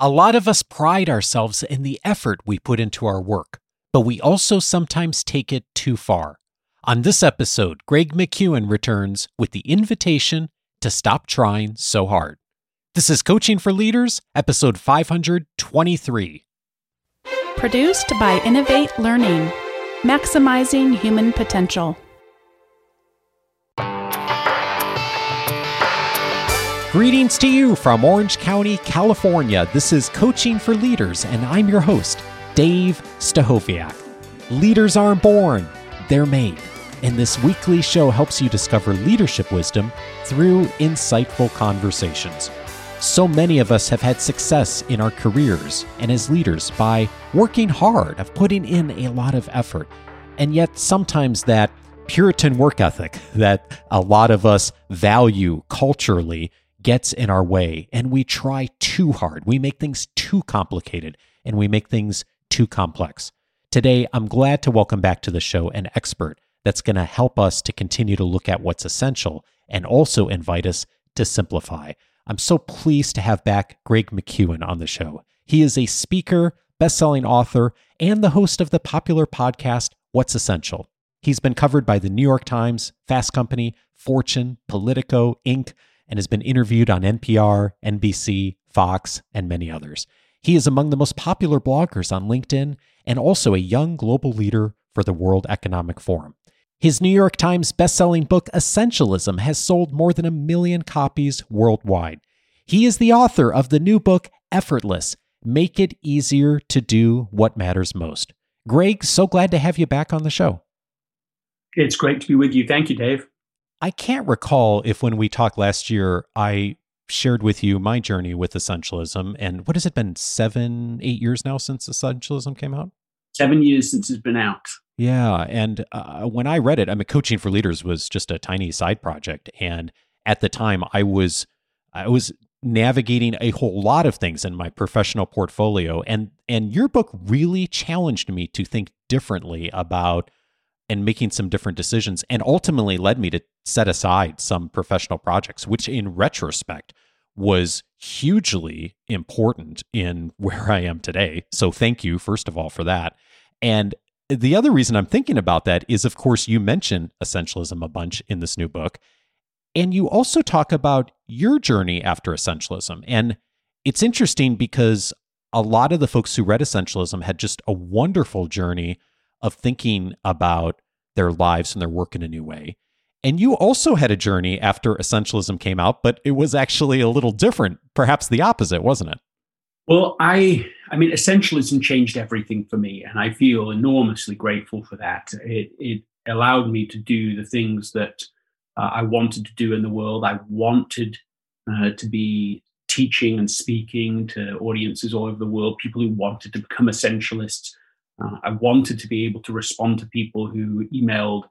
A lot of us pride ourselves in the effort we put into our work, but we also sometimes take it too far. On this episode, Greg McKeown returns with the invitation to stop trying so hard. This is Coaching for Leaders, episode 523. Produced by Innovate Learning, maximizing human potential. Greetings to you from Orange County, California. This is Coaching for Leaders, and I'm your host, Dave Stachowiak. Leaders aren't born, they're made. And this weekly show helps you discover leadership wisdom through insightful conversations. So many of us have had success in our careers and as leaders by working hard, of putting in a lot of effort. And yet, sometimes that Puritan work ethic that a lot of us value culturally gets in our way and we try too hard. We make things too complicated and we make things too complex. Today, I'm glad to welcome back to the show an expert that's going to help us to continue to look at what's essential and also invite us to simplify. I'm so pleased to have back Greg McKeown on the show. He is a speaker, best-selling author, and the host of the popular podcast What's Essential. He's been covered by the New York Times, Fast Company, Fortune, Politico, Inc., and has been interviewed on NPR, NBC, Fox, and many others. He is among the most popular bloggers on LinkedIn and also a young global leader for the World Economic Forum. His New York Times bestselling book, Essentialism, has sold more than a million copies worldwide. He is the author of the new book, Effortless Make It Easier to Do What Matters Most. Greg, so glad to have you back on the show. It's great to be with you. Thank you, Dave. I can't recall if when we talked last year, I shared with you my journey with essentialism. And what has it been, seven, eight years now since essentialism came out? Seven years since it's been out. Yeah. And uh, when I read it, I mean, Coaching for Leaders was just a tiny side project. And at the time, I was, I was navigating a whole lot of things in my professional portfolio and and your book really challenged me to think differently about and making some different decisions and ultimately led me to set aside some professional projects which in retrospect was hugely important in where I am today. So thank you first of all for that. And the other reason I'm thinking about that is of course you mention essentialism a bunch in this new book and you also talk about your journey after essentialism and it's interesting because a lot of the folks who read essentialism had just a wonderful journey of thinking about their lives and their work in a new way. And you also had a journey after essentialism came out, but it was actually a little different, perhaps the opposite, wasn't it? Well, I I mean essentialism changed everything for me and I feel enormously grateful for that. It it allowed me to do the things that uh, I wanted to do in the world. I wanted uh, to be teaching and speaking to audiences all over the world, people who wanted to become essentialists. Uh, I wanted to be able to respond to people who emailed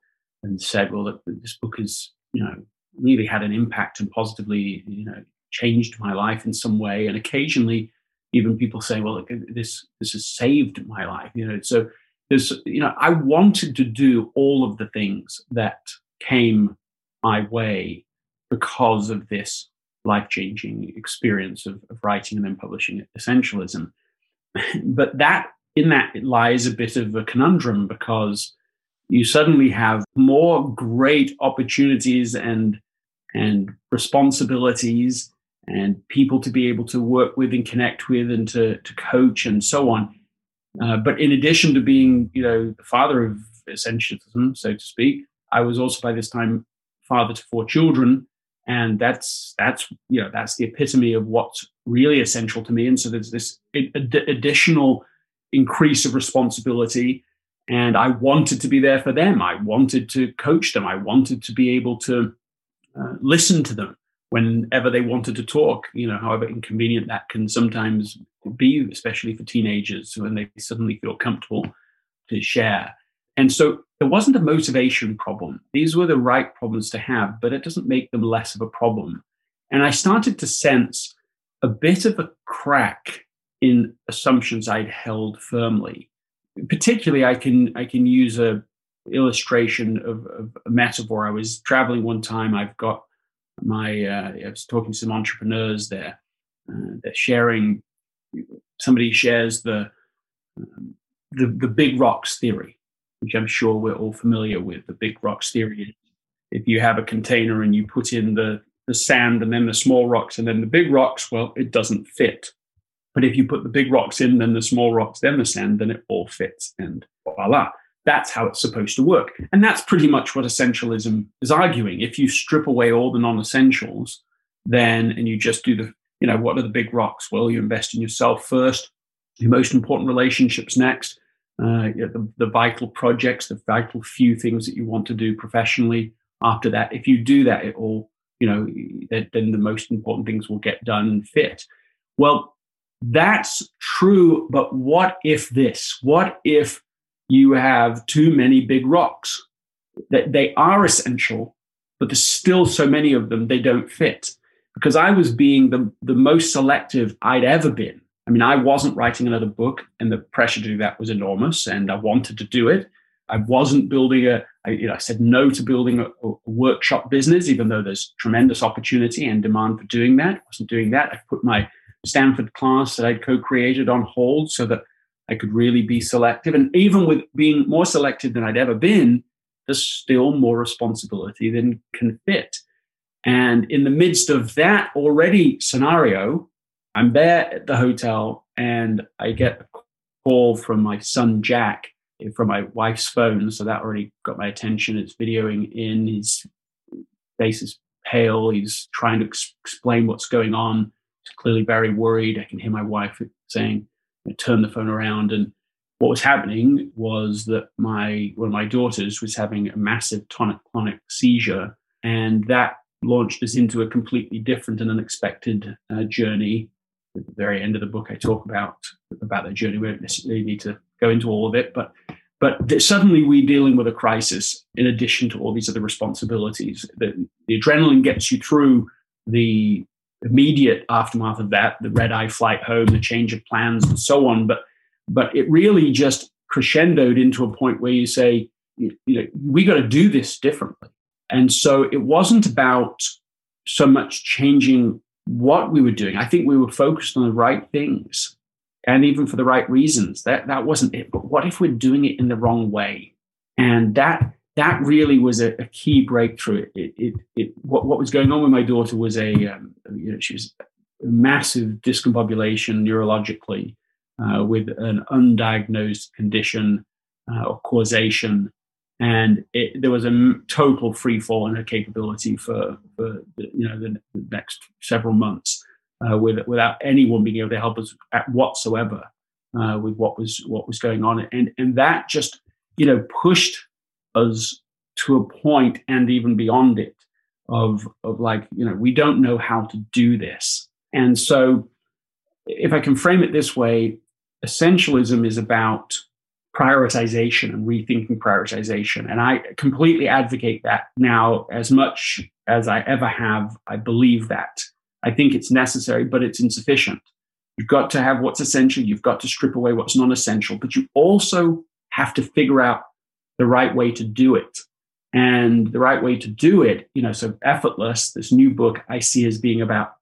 and said, "Well, look, this book has, you know, really had an impact and positively, you know, changed my life in some way." And occasionally, even people say, "Well, look, this this has saved my life." You know, so there's, you know, I wanted to do all of the things that came my way because of this life-changing experience of, of writing and then publishing essentialism. but that in that lies a bit of a conundrum because you suddenly have more great opportunities and and responsibilities and people to be able to work with and connect with and to, to coach and so on. Uh, but in addition to being, you know, the father of essentialism, so to speak, I was also by this time father to four children, and that's that's you know that's the epitome of what's really essential to me. And so there's this ad- additional increase of responsibility and i wanted to be there for them. I wanted to coach them. I wanted to be able to uh, listen to them whenever they wanted to talk you know however inconvenient that can sometimes be especially for teenagers when they suddenly feel comfortable to share. And so there wasn't a motivation problem. These were the right problems to have but it doesn't make them less of a problem. And i started to sense a bit of a crack in assumptions I'd held firmly. Particularly, I can I can use a illustration of, of a metaphor. I was traveling one time. I've got my uh, I was talking to some entrepreneurs there. Uh, they're sharing somebody shares the, um, the, the big rocks theory, which I'm sure we're all familiar with. The big rocks theory. If you have a container and you put in the, the sand and then the small rocks and then the big rocks, well, it doesn't fit. But if you put the big rocks in, then the small rocks, then the sand, then it all fits. And voila. That's how it's supposed to work. And that's pretty much what essentialism is arguing. If you strip away all the non essentials, then, and you just do the, you know, what are the big rocks? Well, you invest in yourself first, your most important relationships next, uh, the, the vital projects, the vital few things that you want to do professionally. After that, if you do that, it all, you know, then the most important things will get done and fit. Well, that's true, but what if this? What if you have too many big rocks. That they are essential, but there's still so many of them they don't fit. Because I was being the, the most selective I'd ever been. I mean, I wasn't writing another book, and the pressure to do that was enormous, and I wanted to do it. I wasn't building a, I, you know, I said no to building a, a, workshop business, even though there's tremendous opportunity and demand for doing that. I wasn't doing that. I put my Stanford class that I'd co-created on hold so that I could really be selective. And even with being more selective than I'd ever been, there's still more responsibility than can fit. And in the midst of that already scenario, I'm there at the hotel and I get a call from my son Jack from my wife's phone. So that already got my attention. It's videoing in. His face is pale. He's trying to ex- explain what's going on. Clearly very worried. I can hear my wife saying, turn the phone around. And what was happening was that my one of my daughters was having a massive tonic clonic seizure and that launched us into a completely different and unexpected uh, journey. At the very end of the book i talk about about that journey. We don't necessarily need to go into all of it but but suddenly we're dealing with a crisis in addition to all these other responsibilities. The, the adrenaline gets you through the immediate aftermath of that, the red eye flight home, the change of plans, and so on. But but it really just crescendoed into a point where you say, you, you know, we got to do this differently. And so it wasn't about so much changing what we were doing. I think we were focused on the right things and even for the right reasons. That that wasn't it. But what if we're doing it in the wrong way? And that that really was a, a key breakthrough. It, it, it, what, what was going on with my daughter was a, um, you know, she was massive discombobulation neurologically uh, with an undiagnosed condition uh, or causation. And it, there was a total free fall in her capability for, for the, you know, the, the next several months uh, with, without anyone being able to help us at whatsoever uh, with what was, what was going on. And, and that just, you know, pushed us to a point and even beyond it of of like you know we don't know how to do this. And so if i can frame it this way essentialism is about prioritization and rethinking prioritization. And i completely advocate that now as much as i ever have. I believe that. I think it's necessary but it's insufficient. You've got to have what's essential. You've got to strip away what's non-essential but you also have to figure out the right way to do it. And the right way to do it, you know, so effortless, this new book I see as being about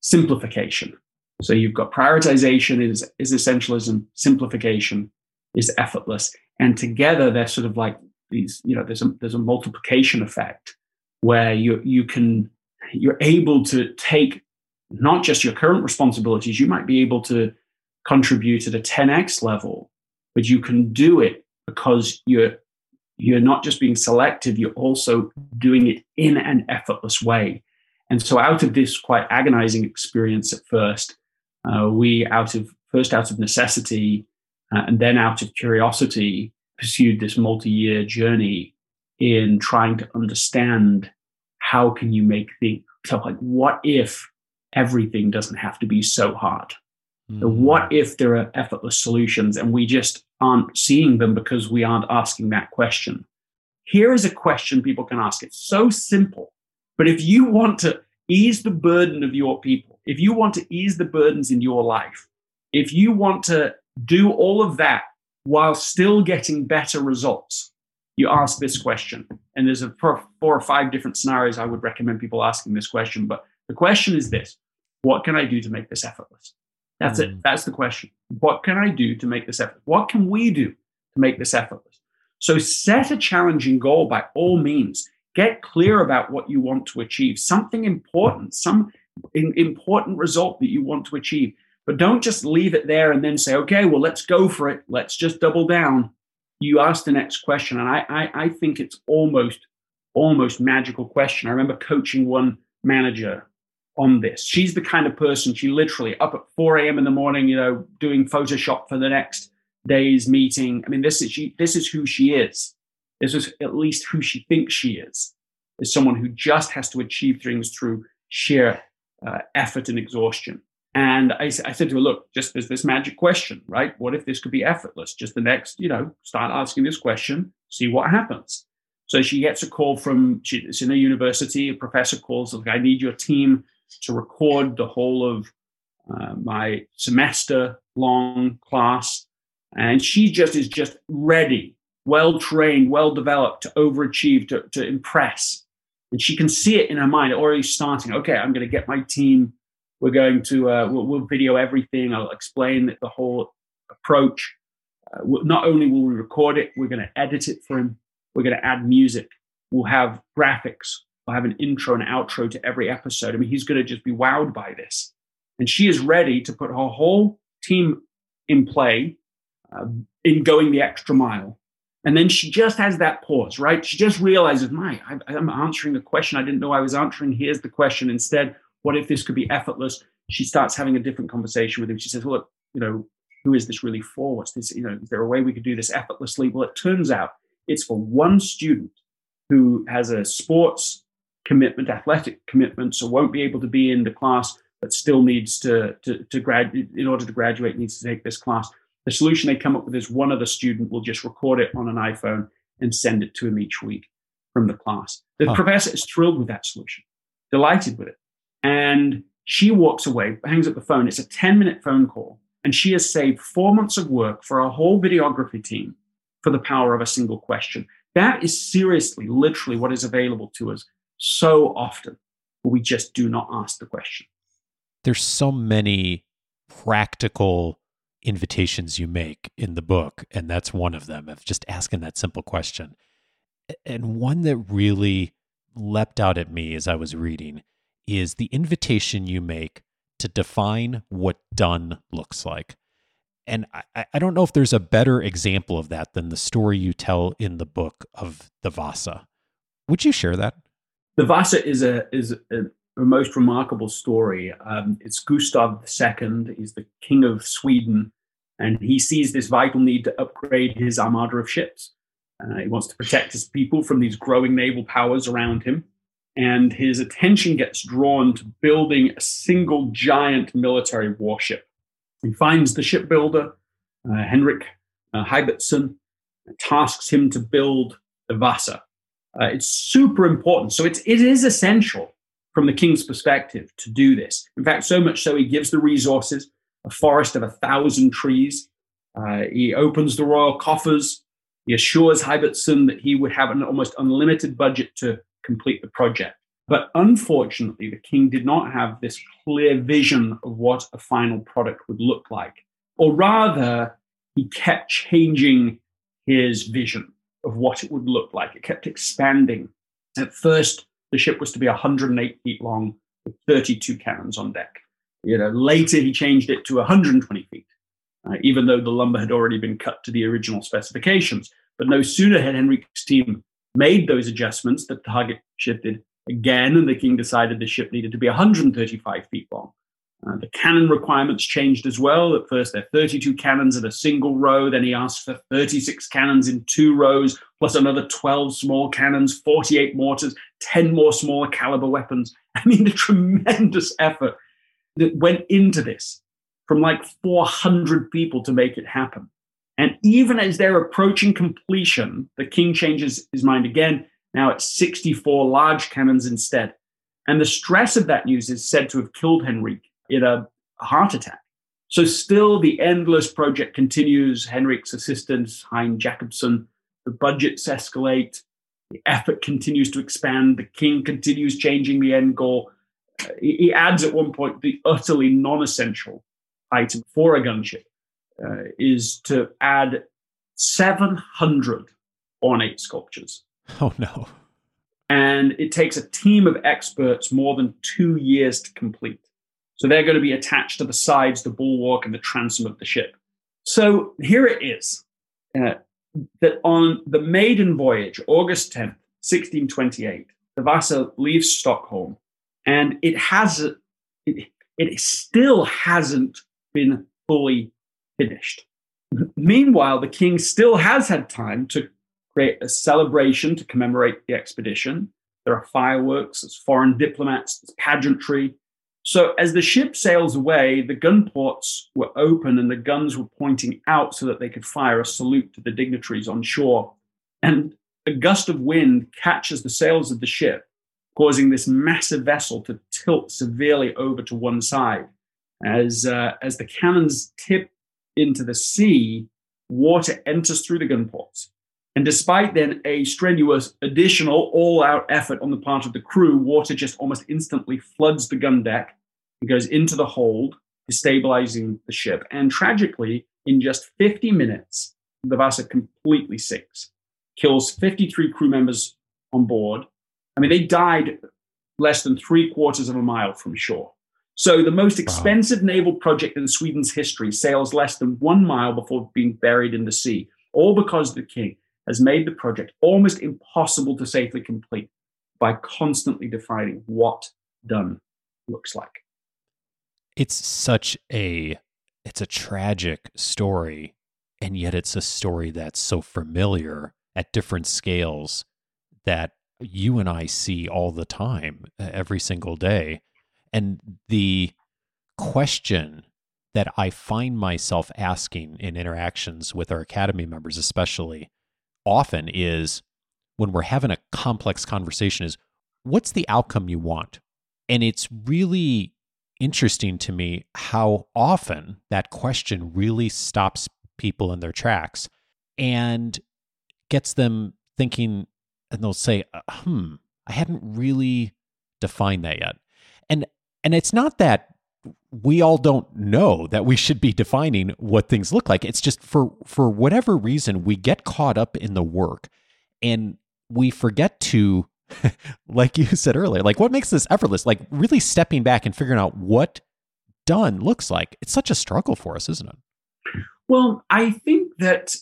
simplification. So you've got prioritization is, is essentialism, simplification is effortless. And together they're sort of like these, you know, there's a there's a multiplication effect where you you can you're able to take not just your current responsibilities, you might be able to contribute at a 10x level, but you can do it because you're you're not just being selective, you're also doing it in an effortless way. And so, out of this quite agonizing experience at first, uh, we, out of first out of necessity uh, and then out of curiosity, pursued this multi-year journey in trying to understand how can you make things so like what if everything doesn't have to be so hard Mm. What if there are effortless solutions and we just aren't seeing them because we aren't asking that question? Here is a question people can ask. It's so simple. But if you want to ease the burden of your people, if you want to ease the burdens in your life, if you want to do all of that while still getting better results, you ask this question. And there's a four or five different scenarios I would recommend people asking this question. But the question is this What can I do to make this effortless? That's mm. it. That's the question. What can I do to make this effort? What can we do to make this effortless? So set a challenging goal by all means. Get clear about what you want to achieve, something important, some important result that you want to achieve. But don't just leave it there and then say, okay, well, let's go for it. Let's just double down. You ask the next question. And I, I, I think it's almost, almost magical question. I remember coaching one manager on this. She's the kind of person, she literally up at 4 a.m. in the morning, you know, doing Photoshop for the next day's meeting. I mean, this is she, this is who she is. This is at least who she thinks she is. Is someone who just has to achieve things through sheer uh, effort and exhaustion. And I, I, said to her, look, just there's this magic question, right? What if this could be effortless? Just the next, you know, start asking this question, see what happens. So she gets a call from, she, it's in a university, a professor calls, like, I need your team to record the whole of uh, my semester long class. And she just is just ready, well trained, well developed to overachieve, to, to impress. And she can see it in her mind already starting. Okay, I'm going to get my team. We're going to, uh, we'll, we'll, video everything. I'll explain the whole approach. Uh, not only will we record it, we're going to edit it for him. We're going to add music. We'll have graphics. I'll have an intro and outro to every episode. I mean, he's going to just be wowed by this. And she is ready to put her whole team in play uh, in going the extra mile. And then she just has that pause, right? She just realizes, my, I'm answering a question I didn't know I was answering. Here's the question instead. What if this could be effortless? She starts having a different conversation with him. She says, look, you know, who is this really for? What's this? You know, is there a way we could do this effortlessly? Well, it turns out it's for one student who has a sports commitment, athletic commitment, so won't be able to be in the class, but still needs to, to, to grad, in order to graduate, needs to take this class. The solution they come up with is one other student will just record it on an iPhone and send it to him each week from the class. The huh. professor is thrilled with that solution, delighted with it. And she walks away, hangs up the phone. It's a 10 minute phone call. And she has saved four months of work for a whole videography team for the power of a single question. That is seriously, literally what is available to us so often, we just do not ask the question. There's so many practical invitations you make in the book, and that's one of them of just asking that simple question. And one that really leapt out at me as I was reading is the invitation you make to define what done looks like. And I, I don't know if there's a better example of that than the story you tell in the book of the Vasa. Would you share that? The Vasa is a is a, a most remarkable story. Um, it's Gustav II. He's the king of Sweden, and he sees this vital need to upgrade his armada of ships. Uh, he wants to protect his people from these growing naval powers around him. And his attention gets drawn to building a single giant military warship. He finds the shipbuilder, uh, Henrik uh, tasks him to build the Vasa. Uh, it's super important. So it's, it is essential from the king's perspective to do this. In fact, so much so he gives the resources a forest of a thousand trees. Uh, he opens the royal coffers. He assures Hybertsson that he would have an almost unlimited budget to complete the project. But unfortunately, the king did not have this clear vision of what a final product would look like. Or rather, he kept changing his vision of what it would look like. It kept expanding. At first, the ship was to be 108 feet long with 32 cannons on deck. You know, later he changed it to 120 feet, uh, even though the lumber had already been cut to the original specifications. But no sooner had Henrik's team made those adjustments, that the target shifted again, and the king decided the ship needed to be 135 feet long. Uh, the cannon requirements changed as well. At first, there are 32 cannons in a single row. Then he asked for 36 cannons in two rows, plus another 12 small cannons, 48 mortars, 10 more smaller caliber weapons. I mean, the tremendous effort that went into this from like 400 people to make it happen. And even as they're approaching completion, the king changes his mind again. Now it's 64 large cannons instead. And the stress of that news is said to have killed Henrik in a heart attack. So still the endless project continues. Henrik's assistants, Hein Jacobson, the budgets escalate, the effort continues to expand, the king continues changing the end goal. He adds at one point the utterly non-essential item for a gunship uh, is to add 700 ornate sculptures. Oh, no. And it takes a team of experts more than two years to complete. So they're going to be attached to the sides, the bulwark, and the transom of the ship. So here it is uh, that on the maiden voyage, August 10th, 1628, the Vasa leaves Stockholm and it has it, it still hasn't been fully finished. Meanwhile, the king still has had time to create a celebration to commemorate the expedition. There are fireworks, there's foreign diplomats, there's pageantry. So as the ship sails away, the gun ports were open and the guns were pointing out so that they could fire a salute to the dignitaries on shore. And a gust of wind catches the sails of the ship, causing this massive vessel to tilt severely over to one side. As, uh, as the cannons tip into the sea, water enters through the gun ports. And despite then a strenuous additional all out effort on the part of the crew, water just almost instantly floods the gun deck and goes into the hold, destabilizing the ship. And tragically, in just 50 minutes, the Vasa completely sinks, kills 53 crew members on board. I mean, they died less than three quarters of a mile from shore. So the most expensive wow. naval project in Sweden's history sails less than one mile before being buried in the sea, all because the king has made the project almost impossible to safely complete by constantly defining what done looks like. It's such a it's a tragic story and yet it's a story that's so familiar at different scales that you and I see all the time every single day and the question that I find myself asking in interactions with our academy members especially often is when we're having a complex conversation is what's the outcome you want? And it's really interesting to me how often that question really stops people in their tracks and gets them thinking and they'll say uh, hmm i hadn't really defined that yet and and it's not that we all don't know that we should be defining what things look like. It's just for for whatever reason we get caught up in the work and we forget to like you said earlier, like what makes this effortless? Like really stepping back and figuring out what done looks like. It's such a struggle for us, isn't it? Well, I think that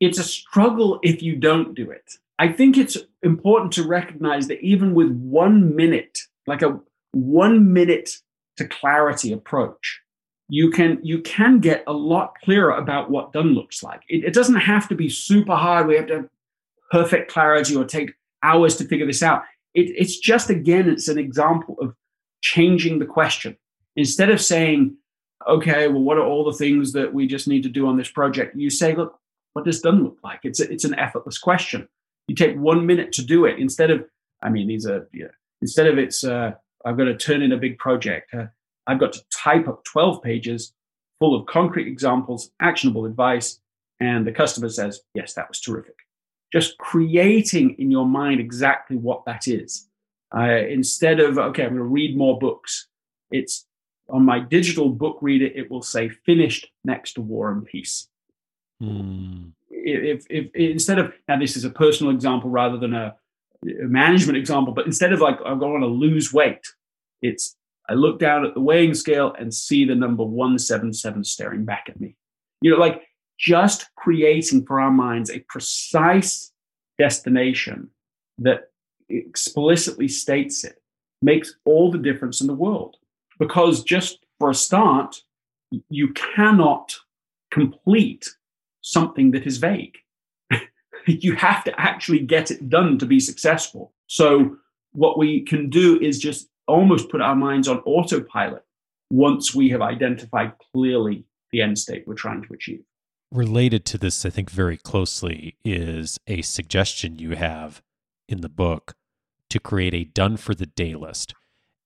it's a struggle if you don't do it. I think it's important to recognize that even with one minute, like a one minute to clarity approach, you can you can get a lot clearer about what done looks like. It, it doesn't have to be super hard. We have to have perfect clarity or take hours to figure this out. It, it's just again, it's an example of changing the question. Instead of saying, okay, well, what are all the things that we just need to do on this project? You say, look, what does done look like? It's a, it's an effortless question. You take one minute to do it instead of, I mean, these are yeah, instead of it's uh, I've got to turn in a big project. Uh, I've got to type up 12 pages full of concrete examples, actionable advice. And the customer says, yes, that was terrific. Just creating in your mind exactly what that is. Uh, instead of, okay, I'm going to read more books, it's on my digital book reader, it will say finished next to War and Peace. Mm. If, if, if, instead of, now this is a personal example rather than a, management example, but instead of like, I'm going to lose weight, it's I look down at the weighing scale and see the number 177 staring back at me. You know, like just creating for our minds a precise destination that explicitly states it makes all the difference in the world. Because just for a start, you cannot complete something that is vague. you have to actually get it done to be successful. So, what we can do is just almost put our minds on autopilot once we have identified clearly the end state we're trying to achieve. Related to this, I think very closely, is a suggestion you have in the book to create a done for the day list.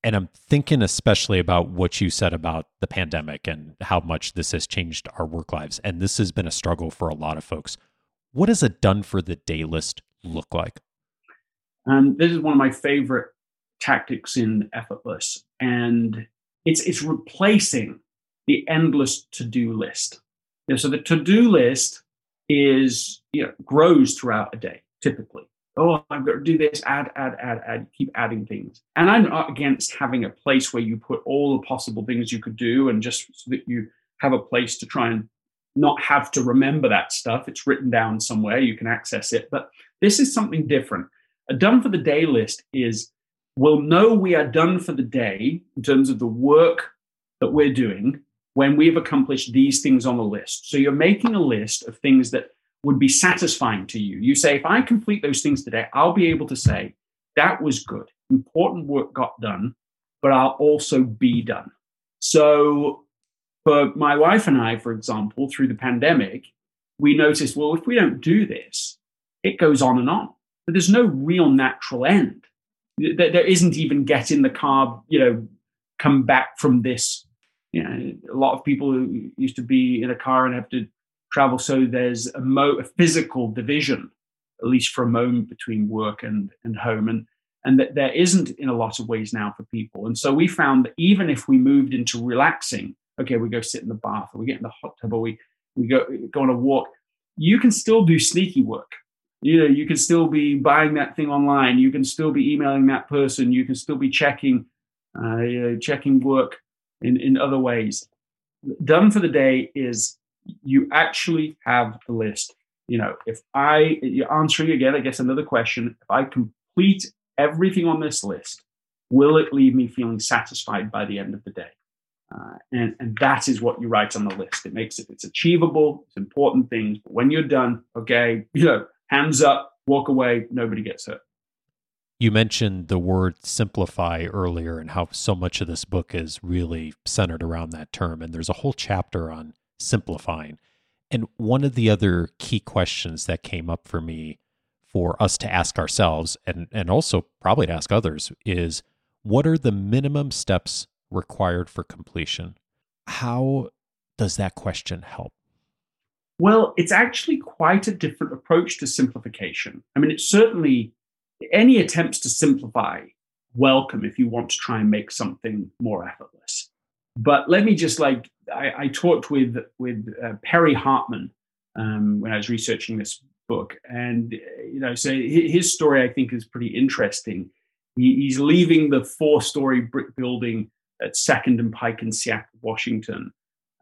And I'm thinking especially about what you said about the pandemic and how much this has changed our work lives. And this has been a struggle for a lot of folks. What does a done for the day list look like? Um, this is one of my favorite tactics in effortless, and it's it's replacing the endless to-do list. You know, so the to-do list is you know grows throughout a day typically. Oh, I've got to do this, add, add, add, add, keep adding things. And I'm not against having a place where you put all the possible things you could do and just so that you have a place to try and not have to remember that stuff. It's written down somewhere, you can access it. But this is something different. A done for the day list is we'll know we are done for the day in terms of the work that we're doing when we've accomplished these things on the list. So you're making a list of things that would be satisfying to you. You say, if I complete those things today, I'll be able to say, that was good. Important work got done, but I'll also be done. So for my wife and I, for example, through the pandemic, we noticed, well, if we don't do this, it goes on and on. But there's no real natural end. There isn't even get in the car, you know, come back from this you know, a lot of people used to be in a car and have to travel. So there's a, mo- a physical division, at least for a moment, between work and, and home. And, and that there isn't in a lot of ways now for people. And so we found that even if we moved into relaxing, okay, we go sit in the bath or we get in the hot tub or we, we go, go on a walk, you can still do sneaky work. You know, you can still be buying that thing online. You can still be emailing that person. You can still be checking, uh, you know, checking work in, in other ways. Done for the day is you actually have the list. You know, if I, you're answering again, I guess another question, if I complete everything on this list, will it leave me feeling satisfied by the end of the day? Uh, and, and that is what you write on the list. It makes it, it's achievable, it's important things. But when you're done, okay, you know, hands up, walk away, nobody gets hurt. You mentioned the word simplify earlier and how so much of this book is really centered around that term. And there's a whole chapter on simplifying. And one of the other key questions that came up for me for us to ask ourselves and, and also probably to ask others is what are the minimum steps required for completion? How does that question help? Well, it's actually quite a different approach to simplification. I mean, it's certainly any attempts to simplify welcome if you want to try and make something more effortless but let me just like i, I talked with with uh, Peri Hartman um, when i was researching this book and you know so his story i think is pretty interesting he, he's leaving the four story brick building at second and pike in seattle washington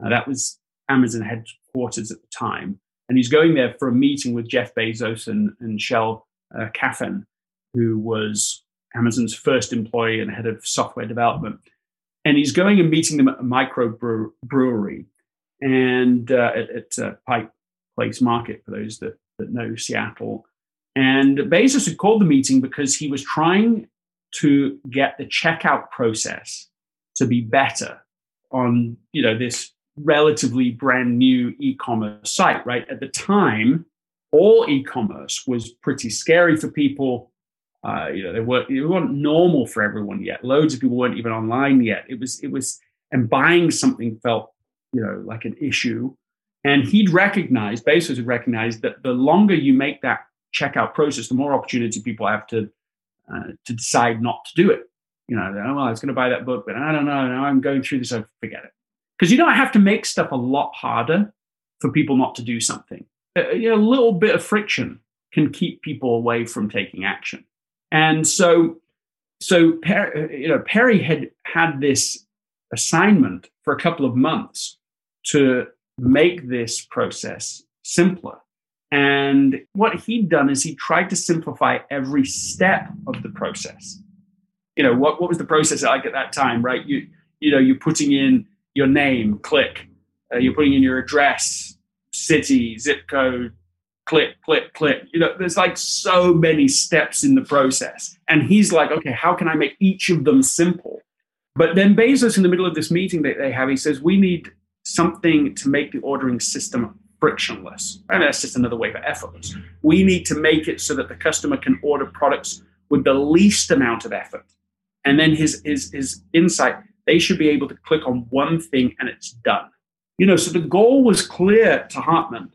uh, that was amazon headquarters at the time and he's going there for a meeting with jeff bezos and, and shel uh, Kaphan, who was Amazon's first employee and head of software development. And he's going and meeting them at a micro brewery and uh, at, at uh, Pike Place Market for those that, that know Seattle. And Bezos had called the meeting because he was trying to get the checkout process to be better on you know this relatively brand new e-commerce site right at the time all e-commerce was pretty scary for people uh, you know, they weren't it wasn't normal for everyone yet. Loads of people weren't even online yet. It was it was and buying something felt you know like an issue. And he'd recognized, Bezos had recognized that the longer you make that checkout process, the more opportunity people have to uh, to decide not to do it. You know, oh, well, I was going to buy that book, but I don't know. Now I'm going through this. I forget it because you don't have to make stuff a lot harder for people not to do something. A, uh, a little bit of friction can keep people away from taking action. And so, so you know, Peri had had this assignment for a couple of months to make this process simpler. And what he'd done is he tried to simplify every step of the process. You know, what, what was the process like at that time, right? You, you know, you're putting in your name, click. Uh, you're putting in your address, city, zip code, click, click, click. You know, there's like so many steps in the process. And he's like, okay, how can I make each of them simple? But then Bezos, in the middle of this meeting that they have, he says, we need something to make the ordering system frictionless. And that's just another way for effortless. We need to make it so that the customer can order products with the least amount of effort. And then his, his, his insight, they should be able to click on one thing and it's done. You know, so the goal was clear to Hartman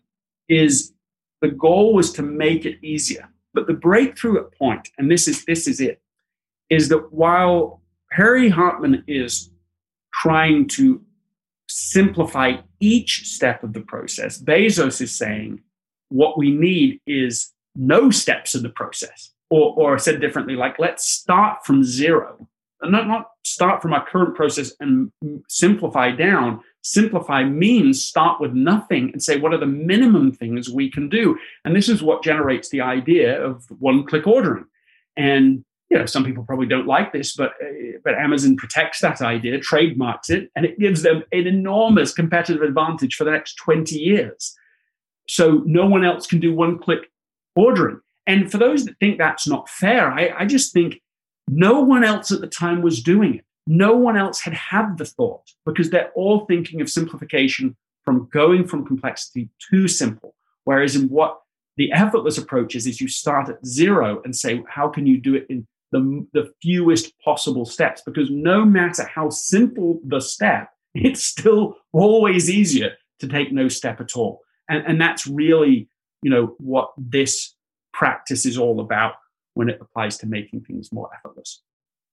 is the goal was to make it easier. But the breakthrough point, and this is this is it, is that while harry Hartman is trying to simplify each step of the process. Bezos is saying what we need is no steps in the process. Or, or said differently, like let's start from zero and not, not start from our current process and simplify down. Simplify means start with nothing and say, what are the minimum things we can do? And this is what generates the idea of one click ordering. And you know, some people probably don't like this, but uh, but Amazon protects that idea, trademarks it, and it gives them an enormous competitive advantage for the next 20 years. So no one else can do one click ordering. And for those that think that's not fair, I, I just think no one else at the time was doing it. No one else had had the thought because they're all thinking of simplification from going from complexity to simple. Whereas in what the effortless approach is, is you start at zero and say, how can you do it in the, the fewest possible steps? Because no matter how simple the step, it's still always easier to take no step at all. And, and that's really, you know, what this practice is all about when it applies to making things more effortless.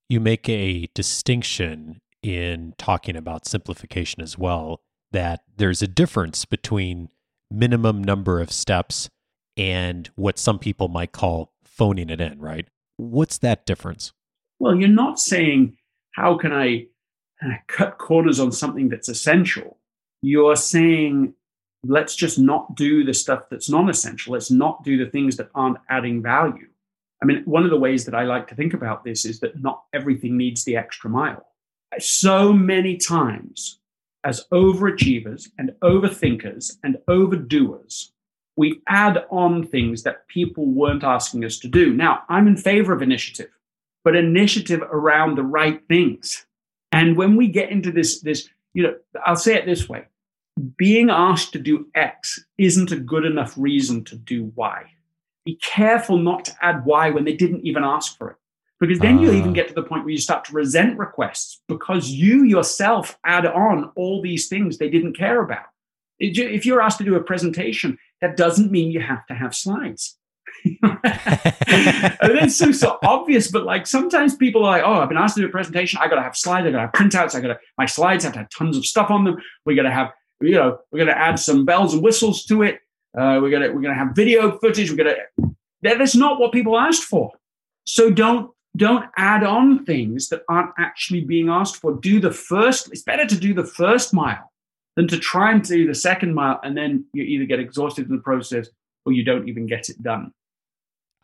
You make a distinction in talking about simplification as well, that there's a difference between minimum number of steps and what some people might call phoning it in, right? What's that difference? Well, you're not saying, how can I uh, cut corners on something that's essential? You're saying, let's just not do the stuff that's non essential. Let's not do the things that aren't adding value. I mean, one of the ways that I like to think about this is that not everything needs the extra mile. So many times, as overachievers and overthinkers and overdoers, we add on things that people weren't asking us to do. Now, I'm in favor of initiative, but initiative around the right things. And when we get into this, this, you know, I'll say it this way being asked to do X isn't a good enough reason to do Y. Be careful not to add Y when they didn't even ask for it. Because then uh. you'll even ah. get to the point where you start to resent requests because you yourself add on all these things they didn't care about. If you're asked to do a presentation, that doesn't mean you have to have slides. it's so so obvious, but like sometimes people are like, oh, I've been asked to do a presentation. I gotta have slides, I gotta have printouts, I gotta my slides have to have tons of stuff on them. We gotta have, you know, we're gonna add some bells and whistles to it. Uh, we're gonna we're gonna have video footage. We're gonna that's not what people asked for. So don't don't add on things that aren't actually being asked for. Do the first. It's better to do the first mile than to try and do the second mile and then you either get exhausted in the process or you don't even get it done.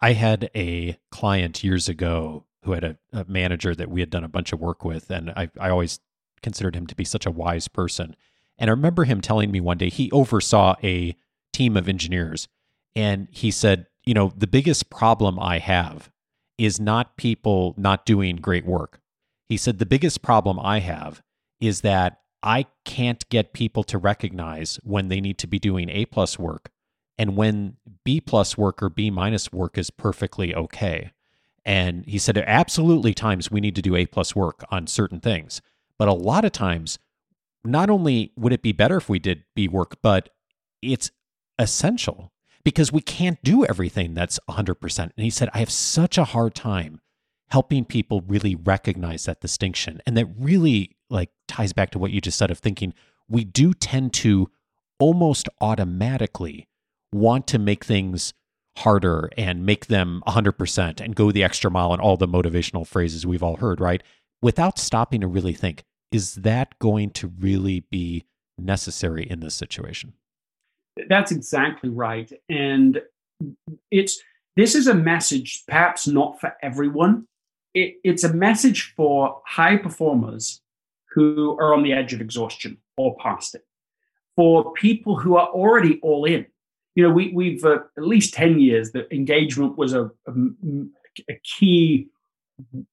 I had a client years ago who had a, a, manager that we had done a bunch of work with, and I, I always considered him to be such a wise person. And I remember him telling me one day he oversaw a team of engineers, and he said, You know, the biggest problem I have is not people not doing great work. He said, The biggest problem I have is that I can't get people to recognize when they need to be doing A plus work and when B plus work or B minus work is perfectly okay. And he said, absolutely times we need to do A plus work on certain things. But a lot of times, not only would it be better if we did B work, but it's essential because we can't do everything that's 100%. And he said, I have such a hard time helping people really recognize that distinction. And that really like ties back to what you just said of thinking we do tend to almost automatically want to make things harder and make them 100% and go the extra mile and all the motivational phrases we've all heard, right? Without stopping to really think, is that going to really be necessary in this situation? That's exactly right. And it's this is a message perhaps not for everyone. It, it's a message for high performers who are on the edge of exhaustion or past it. For people who are already all in, you know, we, we've uh, at least 10 years that engagement was a, a, a key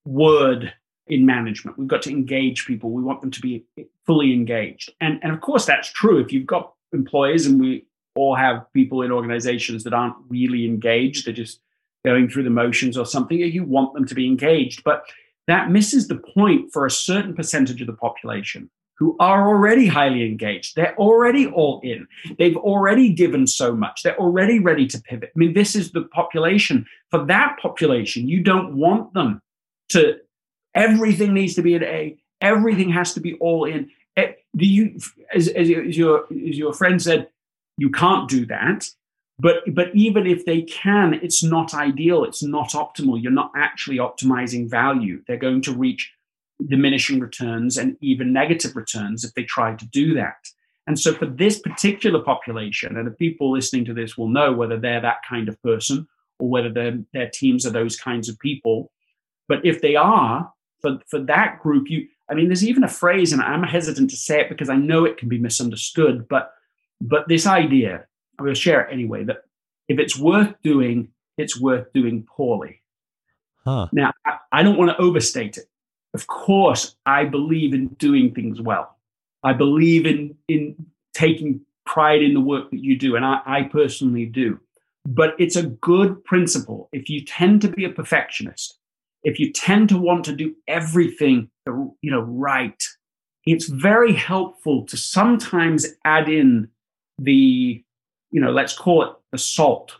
word in management. We've got to engage people. We want them to be fully engaged. And, and of course, that's true. If you've got employees, and we all have people in organizations that aren't really engaged, they're just going through the motions or something, you want them to be engaged. But that misses the point for a certain percentage of the population who are already highly engaged. They're already all in. They've already given so much. They're already ready to pivot. I mean, this is the population. For that population, you don't want them to, everything needs to be at A, everything has to be all in, eh, do you, as, as, your, as your friend said, you can't do that. But, but even if they can, it's not ideal. It's not optimal. You're not actually optimizing value. They're going to reach diminishing returns and even negative returns if they try to do that. And so, for this particular population, and the people listening to this will know whether they're that kind of person or whether their, their teams are those kinds of people. But if they are, for, for that group, you, I mean, there's even a phrase, and I'm hesitant to say it because I know it can be misunderstood, but, but this idea, I will share it anyway, that if it's worth doing, it's worth doing poorly. Huh. Now, I, I don't want to overstate it. Of course, I believe in doing things well. I believe in in taking pride in the work that you do, and I, I personally do. But it's a good principle. If you tend to be a perfectionist, if you tend to want to do everything you know right, it's very helpful to sometimes add in the you know let's call it the salt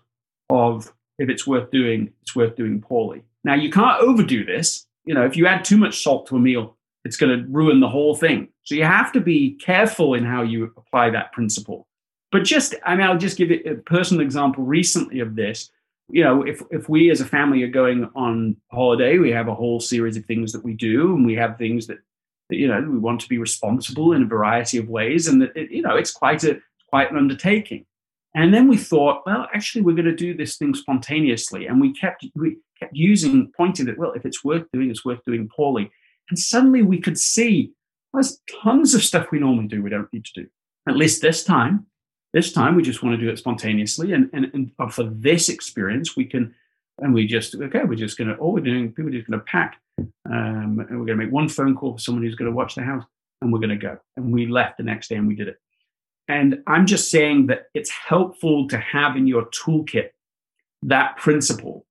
of if it's worth doing, it's worth doing poorly. Now you can't overdo this. You know, if you add too much salt to a meal, it's going to ruin the whole thing. So you have to be careful in how you apply that principle. But just, I mean, I'll just give a personal example recently of this. You know, if, if we as a family are going on holiday, we have a whole series of things that we do, and we have things that, that you know, we want to be responsible in a variety of ways, and that, it, you know, it's quite a quite an undertaking. And then we thought, well, actually, we're going to do this thing spontaneously, and we kept we kept using pointing that well, if it's worth doing, it's worth doing poorly. And suddenly we could see there's tons of stuff we normally do we don't need to do. At least this time, this time we just want to do it spontaneously. And, and, and for this experience, we can, and we just, okay, we're just going to, all we're doing, people are just going to pack um, and we're going to make one phone call for someone who's going to watch the house and we're going to go. And we left the next day and we did it. And I'm just saying that it's helpful to have in your toolkit that principle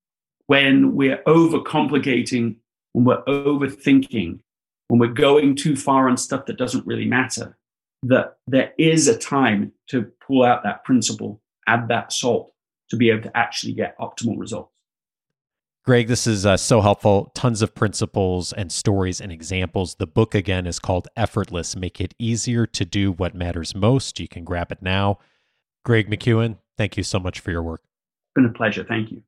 when we're overcomplicating when we're overthinking, when we're going too far on stuff that doesn't really matter, that there is a time to pull out that principle, add that salt to be able to actually get optimal results. Greg, this is uh, so helpful. Tons of principles and stories and examples. The book, again, is called Effortless Make It Easier to Do What Matters Most. You can grab it now. Greg McKeown, thank you so much for your work. It's been a pleasure. Thank you.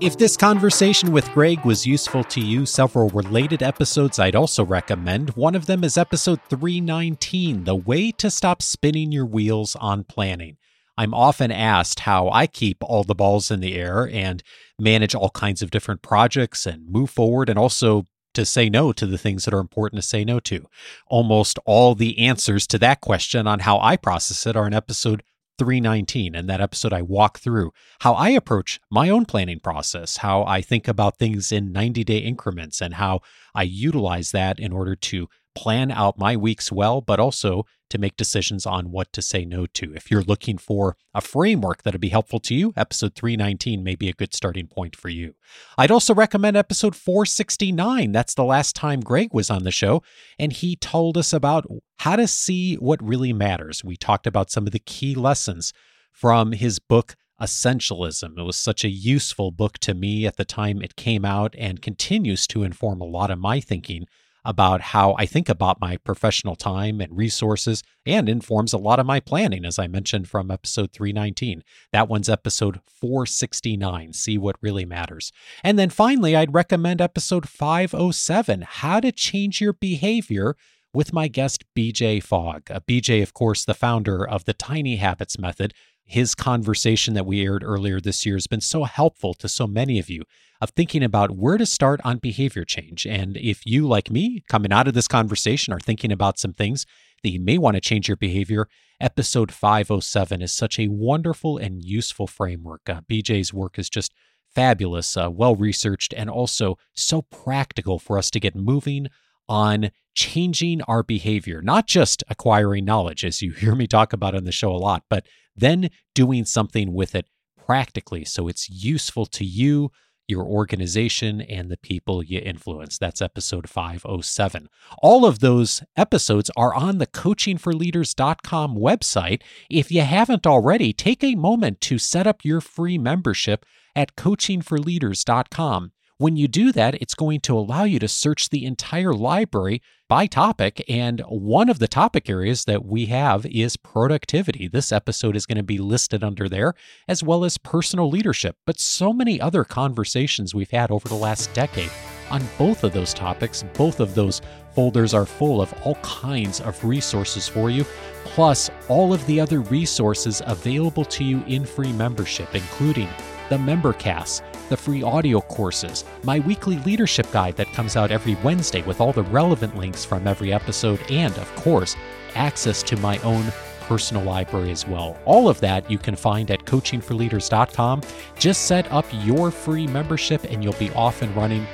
If this conversation with Greg was useful to you, several related episodes I'd also recommend. One of them is episode 319 The Way to Stop Spinning Your Wheels on Planning. I'm often asked how I keep all the balls in the air and manage all kinds of different projects and move forward and also to say no to the things that are important to say no to. Almost all the answers to that question on how I process it are in episode 319. In that episode, I walk through how I approach my own planning process, how I think about things in 90 day increments, and how I utilize that in order to plan out my weeks well, but also to make decisions on what to say no to. If you're looking for a framework that'll be helpful to you, episode 319 may be a good starting point for you. I'd also recommend episode 469. That's the last time Greg was on the show, and he told us about how to see what really matters. We talked about some of the key lessons from his book. Essentialism. It was such a useful book to me at the time it came out and continues to inform a lot of my thinking about how I think about my professional time and resources and informs a lot of my planning, as I mentioned from episode 319. That one's episode 469. See what really matters. And then finally, I'd recommend episode 507 How to Change Your Behavior with my guest, BJ Fogg. Uh, BJ, of course, the founder of the Tiny Habits Method. His conversation that we aired earlier this year has been so helpful to so many of you of thinking about where to start on behavior change. And if you, like me, coming out of this conversation, are thinking about some things that you may want to change your behavior, episode 507 is such a wonderful and useful framework. Uh, BJ's work is just fabulous, uh, well researched, and also so practical for us to get moving on changing our behavior, not just acquiring knowledge, as you hear me talk about on the show a lot, but then doing something with it practically so it's useful to you, your organization, and the people you influence. That's episode 507. All of those episodes are on the coachingforleaders.com website. If you haven't already, take a moment to set up your free membership at coachingforleaders.com When you do that, it's going to allow you to search the entire library by topic. And one of the topic areas that we have is productivity. This episode is going to be listed under there, as well as personal leadership, but so many other conversations we've had over the last decade on both of those topics. Both of those folders are full of all kinds of resources for you, plus all of the other resources available to you in free membership, including the MemberCast, the free audio courses, my weekly leadership guide that comes out every Wednesday with all the relevant links from every episode, and of course, access to my own personal library as well. All of that you can find at coachingforleaders.com. Just set up your free membership and you'll be off and running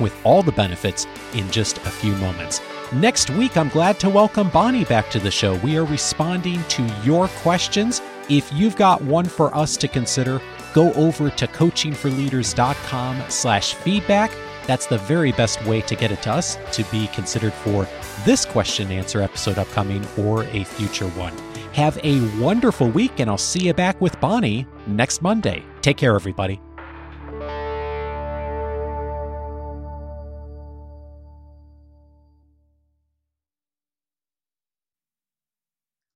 with all the benefits in just a few moments. Next week, I'm glad to welcome Bonnie back to the show. We are responding to your questions. If you've got one for us to consider, go over to coachingforleaders.com slash feedback. That's the very best way to get it to us to be considered for this question and answer episode upcoming or a future one. Have a wonderful week, and I'll see you back with Bonnie next Monday. Take care, everybody.